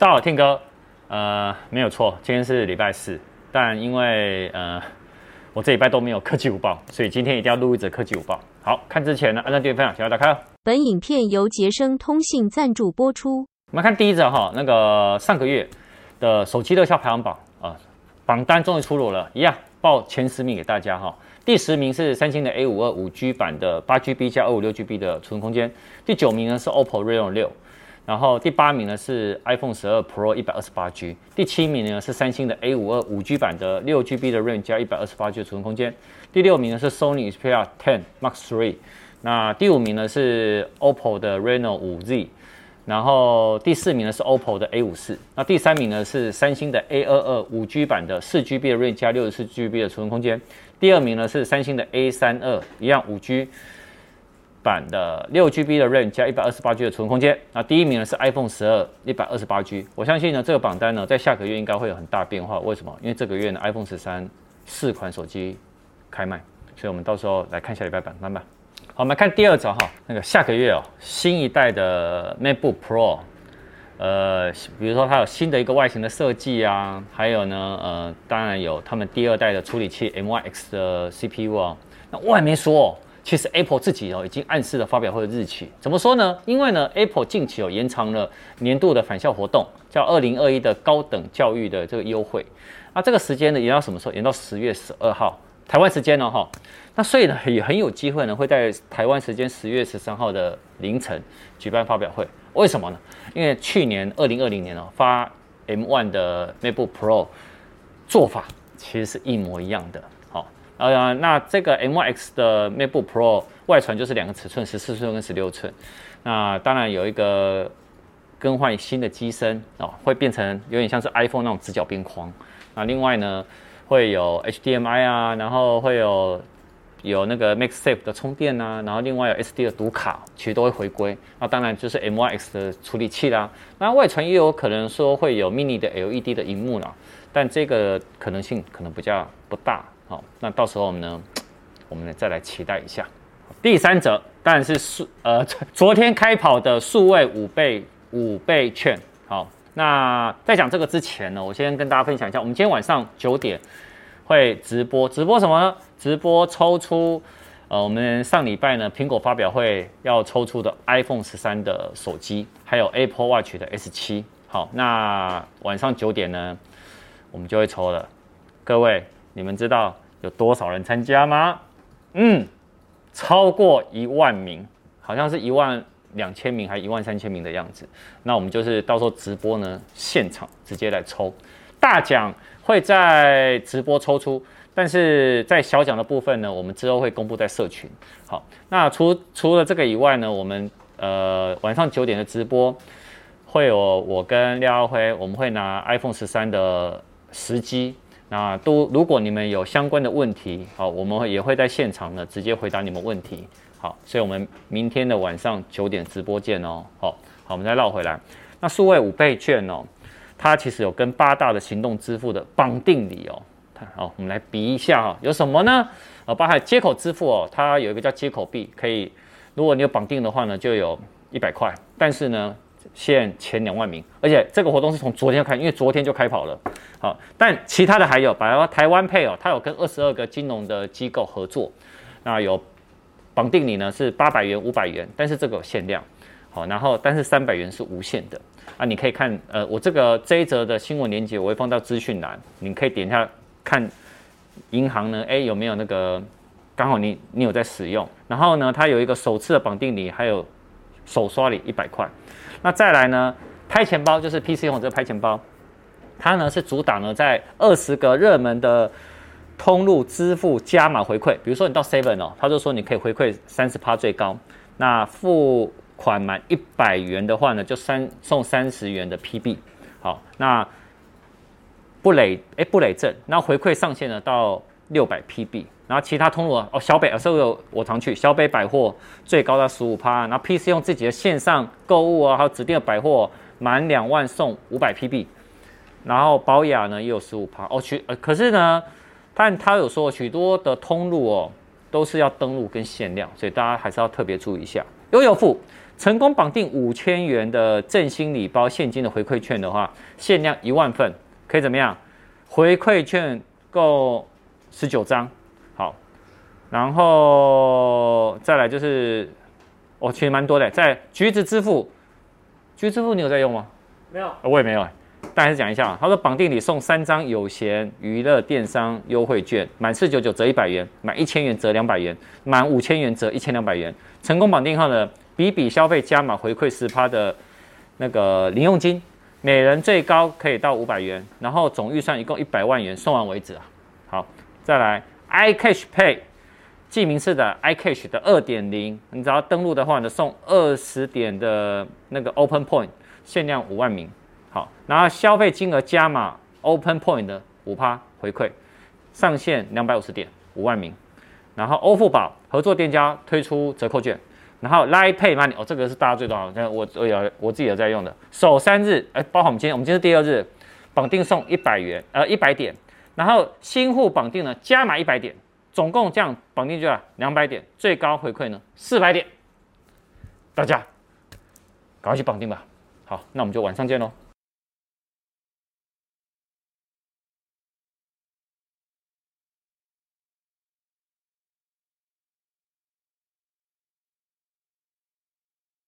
大家好，Tim 哥，呃，没有错，今天是礼拜四，但因为呃，我这礼拜都没有科技午报，所以今天一定要录一则科技午报。好，看之前呢，按照订阅分享，小要打开哦。本影片由杰生通信赞助播出。我们看第一则哈，那个上个月的手机热销排行榜啊、呃，榜单终于出炉了，一样报前十名给大家哈。第十名是三星的 A 五二五 G 版的八 GB 加二五六 GB 的储存空间，第九名呢是 OPPO Reno 六。然后第八名呢是 iPhone 十二 Pro 一百二十八 G，第七名呢是三星的 A 五二五 G 版的六 GB 的 RAM 加一百二十八 G 的储存空间，第六名呢是 Sony Xperia 10 Mark III，那第五名呢是 OPPO 的 Reno 五 Z，然后第四名呢是 OPPO 的 A 五四，那第三名呢是三星的 A 二二五 G 版的四 GB 的 RAM 加六十四 GB 的储存空间，第二名呢是三星的 A 三二一样五 G。版的六 GB 的 RAM 加一百二十八 G 的储存空间，那第一名呢是 iPhone 十二一百二十八 G。我相信呢这个榜单呢在下个月应该会有很大变化。为什么？因为这个月呢 iPhone 十三四款手机开卖，所以我们到时候来看下礼拜榜单吧。好，我们看第二则哈，那个下个月哦，新一代的 MacBook Pro，呃，比如说它有新的一个外形的设计啊，还有呢，呃，当然有他们第二代的处理器 M1X 的 CPU 啊，那我还没说哦。其实 Apple 自己哦已经暗示了发表会的日期，怎么说呢？因为呢，Apple 近期有延长了年度的返校活动，叫二零二一的高等教育的这个优惠。那这个时间呢，延到什么时候？延到十月十二号，台湾时间呢哈。那所以呢，也很有机会呢，会在台湾时间十月十三号的凌晨举办发表会。为什么呢？因为去年二零二零年哦发 M One 的 MacBook Pro 做法其实是一模一样的。呃，那这个 M X 的 MacBook Pro 外传就是两个尺寸，十四寸跟十六寸。那当然有一个更换新的机身哦，会变成有点像是 iPhone 那种直角边框。那另外呢，会有 HDMI 啊，然后会有有那个 MagSafe 的充电啊，然后另外有 SD 的读卡，其实都会回归。那当然就是 M X 的处理器啦。那外传也有可能说会有 Mini 的 LED 的荧幕啦，但这个可能性可能比较不大。好，那到时候我们呢，我们再来期待一下。第三则当然是数呃昨天开跑的数位五倍五倍券。好，那在讲这个之前呢，我先跟大家分享一下，我们今天晚上九点会直播，直播什么呢？直播抽出呃我们上礼拜呢苹果发表会要抽出的 iPhone 十三的手机，还有 Apple Watch 的 S 七。好，那晚上九点呢，我们就会抽了，各位。你们知道有多少人参加吗？嗯，超过一万名，好像是一万两千名还一万三千名的样子。那我们就是到时候直播呢，现场直接来抽，大奖会在直播抽出，但是在小奖的部分呢，我们之后会公布在社群。好，那除除了这个以外呢，我们呃晚上九点的直播会有我跟廖耀辉，我们会拿 iPhone 十三的时机。那都，如果你们有相关的问题，好，我们也会在现场呢直接回答你们问题。好，所以我们明天的晚上九点直播见哦。好，好，我们再绕回来。那数位五倍券哦，它其实有跟八大的行动支付的绑定理哦。好，我们来比一下哈，有什么呢？呃，包含接口支付哦，它有一个叫接口币，可以，如果你有绑定的话呢，就有一百块。但是呢，限前两万名，而且这个活动是从昨天开，因为昨天就开跑了。好，但其他的还有，比如说台湾 Pay 哦，它有跟二十二个金融的机构合作，那有绑定你呢是八百元、五百元，但是这个有限量。好，然后但是三百元是无限的啊，你可以看呃，我这个这一则的新闻链接我会放到资讯栏，你可以点一下看银行呢，哎有没有那个刚好你你有在使用，然后呢它有一个首次的绑定礼，还有首刷礼一百块。那再来呢？拍钱包就是 PC 用这个拍钱包，它呢是主打呢在二十个热门的通路支付加码回馈。比如说你到 Seven 哦，他就说你可以回馈三十趴最高。那付款满一百元的话呢，就三送三十元的 PB。好，那不累哎不累赠，那回馈上限呢到六百 PB。然后其他通路哦，小北啊，所以我常去小北百货，最高到十五趴。然后 PC 用自己的线上购物啊，还有指定的百货，满两万送五百 PB。然后宝雅呢也有十五趴哦，许呃可是呢，但他有说许多的通路哦都是要登录跟限量，所以大家还是要特别注意一下。悠游付成功绑定五千元的振兴礼包现金的回馈券的话，限量一万份，可以怎么样？回馈券够十九张，然后再来就是，哦，其实蛮多的，在橘子支付，橘子支付你有在用吗？没有，我也没有。大概讲一下啊，他说绑定你送三张有闲娱乐电商优惠券，满四九九折一百元，满一千元折两百元，满五千元折一千两百元。成功绑定后呢，比比消费加码回馈十趴的那个零用金，每人最高可以到五百元，然后总预算一共一百万元，送完为止啊。好，再来 iCash Pay，记名式的 iCash 的二点零，你只要登录的话呢，送二十点的那个 Open Point，限量五万名。好，然后消费金额加码 Open Point 的五趴回馈，上限两百五十点，五万名。然后欧付宝合作店家推出折扣券，然后 Line Pay Money 哦，这个是大家最多的，我我有我自己有在用的。首三日，哎，包括我们今天，我们今天是第二日，绑定送一百元，呃，一百点。然后新户绑定呢，加码一百点，总共这样绑定就要两百点，最高回馈呢四百点。大家赶快去绑定吧。好，那我们就晚上见喽。